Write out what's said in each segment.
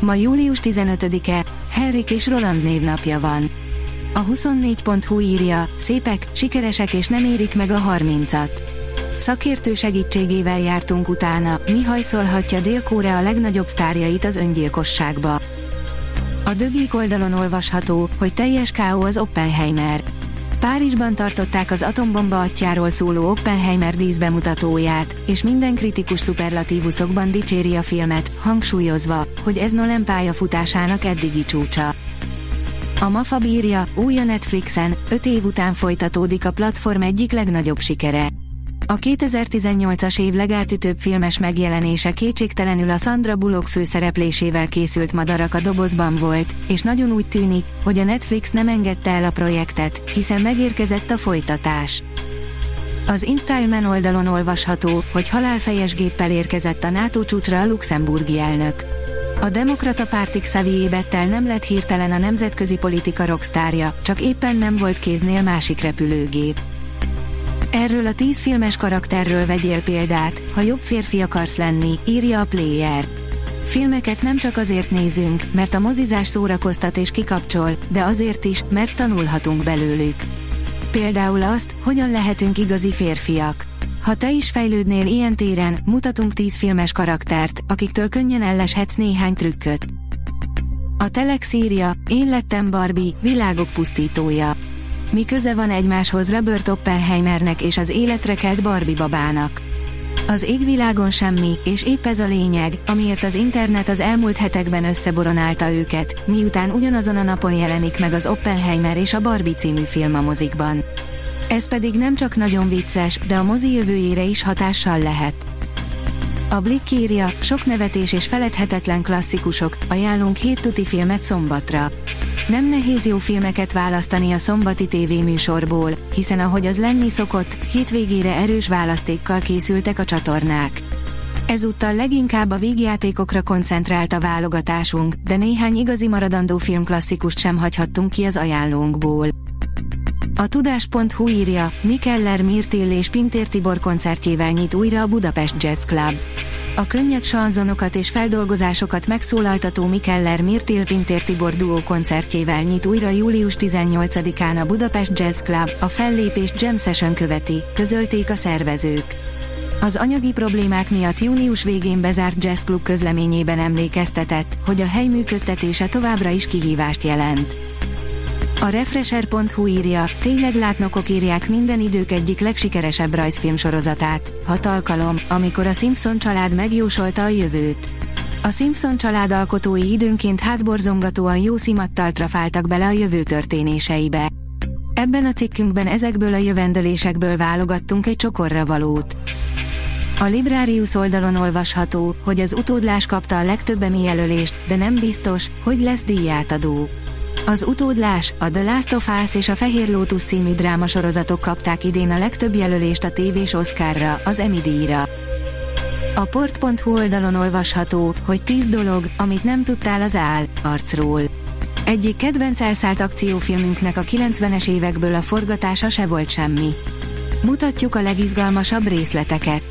Ma július 15-e, Henrik és Roland névnapja van. A 24.hu írja, szépek, sikeresek és nem érik meg a 30-at. Szakértő segítségével jártunk utána, mi hajszolhatja Dél-Korea legnagyobb sztárjait az öngyilkosságba. A dögik oldalon olvasható, hogy teljes káó az Oppenheimer. Párizsban tartották az atombomba atyáról szóló Oppenheimer díszbemutatóját, és minden kritikus szuperlatívuszokban dicséri a filmet, hangsúlyozva, hogy ez Nolan pályafutásának eddigi csúcsa. A Mafa bírja, új a Netflixen, 5 év után folytatódik a platform egyik legnagyobb sikere. A 2018-as év legátütőbb filmes megjelenése kétségtelenül a Sandra Bullock főszereplésével készült Madarak a dobozban volt, és nagyon úgy tűnik, hogy a Netflix nem engedte el a projektet, hiszen megérkezett a folytatás. Az InStyleman oldalon olvasható, hogy halálfejes géppel érkezett a NATO csúcsra a luxemburgi elnök. A demokrata pártik Xavier Bettel nem lett hirtelen a nemzetközi politika rockstárja, csak éppen nem volt kéznél másik repülőgép. Erről a tíz filmes karakterről vegyél példát, ha jobb férfi akarsz lenni, írja a Player. Filmeket nem csak azért nézünk, mert a mozizás szórakoztat és kikapcsol, de azért is, mert tanulhatunk belőlük. Például azt, hogyan lehetünk igazi férfiak. Ha te is fejlődnél ilyen téren, mutatunk 10 filmes karaktert, akiktől könnyen elleshetsz néhány trükköt. A Telex írja, én lettem Barbie, világok pusztítója. Mi köze van egymáshoz Robert Oppenheimernek és az életre kelt Barbie babának? Az égvilágon semmi, és épp ez a lényeg, amiért az internet az elmúlt hetekben összeboronálta őket, miután ugyanazon a napon jelenik meg az Oppenheimer és a Barbie című film a mozikban. Ez pedig nem csak nagyon vicces, de a mozi jövőjére is hatással lehet. A Blick írja, sok nevetés és feledhetetlen klasszikusok, ajánlunk hét tuti filmet szombatra. Nem nehéz jó filmeket választani a szombati tévéműsorból, hiszen ahogy az lenni szokott, hétvégére erős választékkal készültek a csatornák. Ezúttal leginkább a végjátékokra koncentrált a válogatásunk, de néhány igazi maradandó filmklasszikust sem hagyhattunk ki az ajánlónkból. A tudás.hu írja, Mikeller Mirtill és Pintér Tibor koncertjével nyit újra a Budapest Jazz Club. A könnyed sanzonokat és feldolgozásokat megszólaltató Mikeller Mirtil Pintér Tibor duó koncertjével nyit újra július 18-án a Budapest Jazz Club, a fellépést Jam Session követi, közölték a szervezők. Az anyagi problémák miatt június végén bezárt Jazz Club közleményében emlékeztetett, hogy a hely működtetése továbbra is kihívást jelent. A Refresher.hu írja, tényleg látnokok írják minden idők egyik legsikeresebb rajzfilm sorozatát. Hat alkalom, amikor a Simpson család megjósolta a jövőt. A Simpson család alkotói időnként hátborzongatóan jó szimattal trafáltak bele a jövő történéseibe. Ebben a cikkünkben ezekből a jövendölésekből válogattunk egy csokorra valót. A Librarius oldalon olvasható, hogy az utódlás kapta a legtöbb jelölést, de nem biztos, hogy lesz díjátadó. Az utódlás, a The Last of Us és a Fehér Lótusz című drámasorozatok kapták idén a legtöbb jelölést a tévés Oscarra, az Emmy díjra. A port.hu oldalon olvasható, hogy 10 dolog, amit nem tudtál az áll, arcról. Egyik kedvenc elszállt akciófilmünknek a 90-es évekből a forgatása se volt semmi. Mutatjuk a legizgalmasabb részleteket.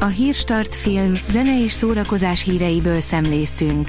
A Hírstart film, zene és szórakozás híreiből szemléztünk.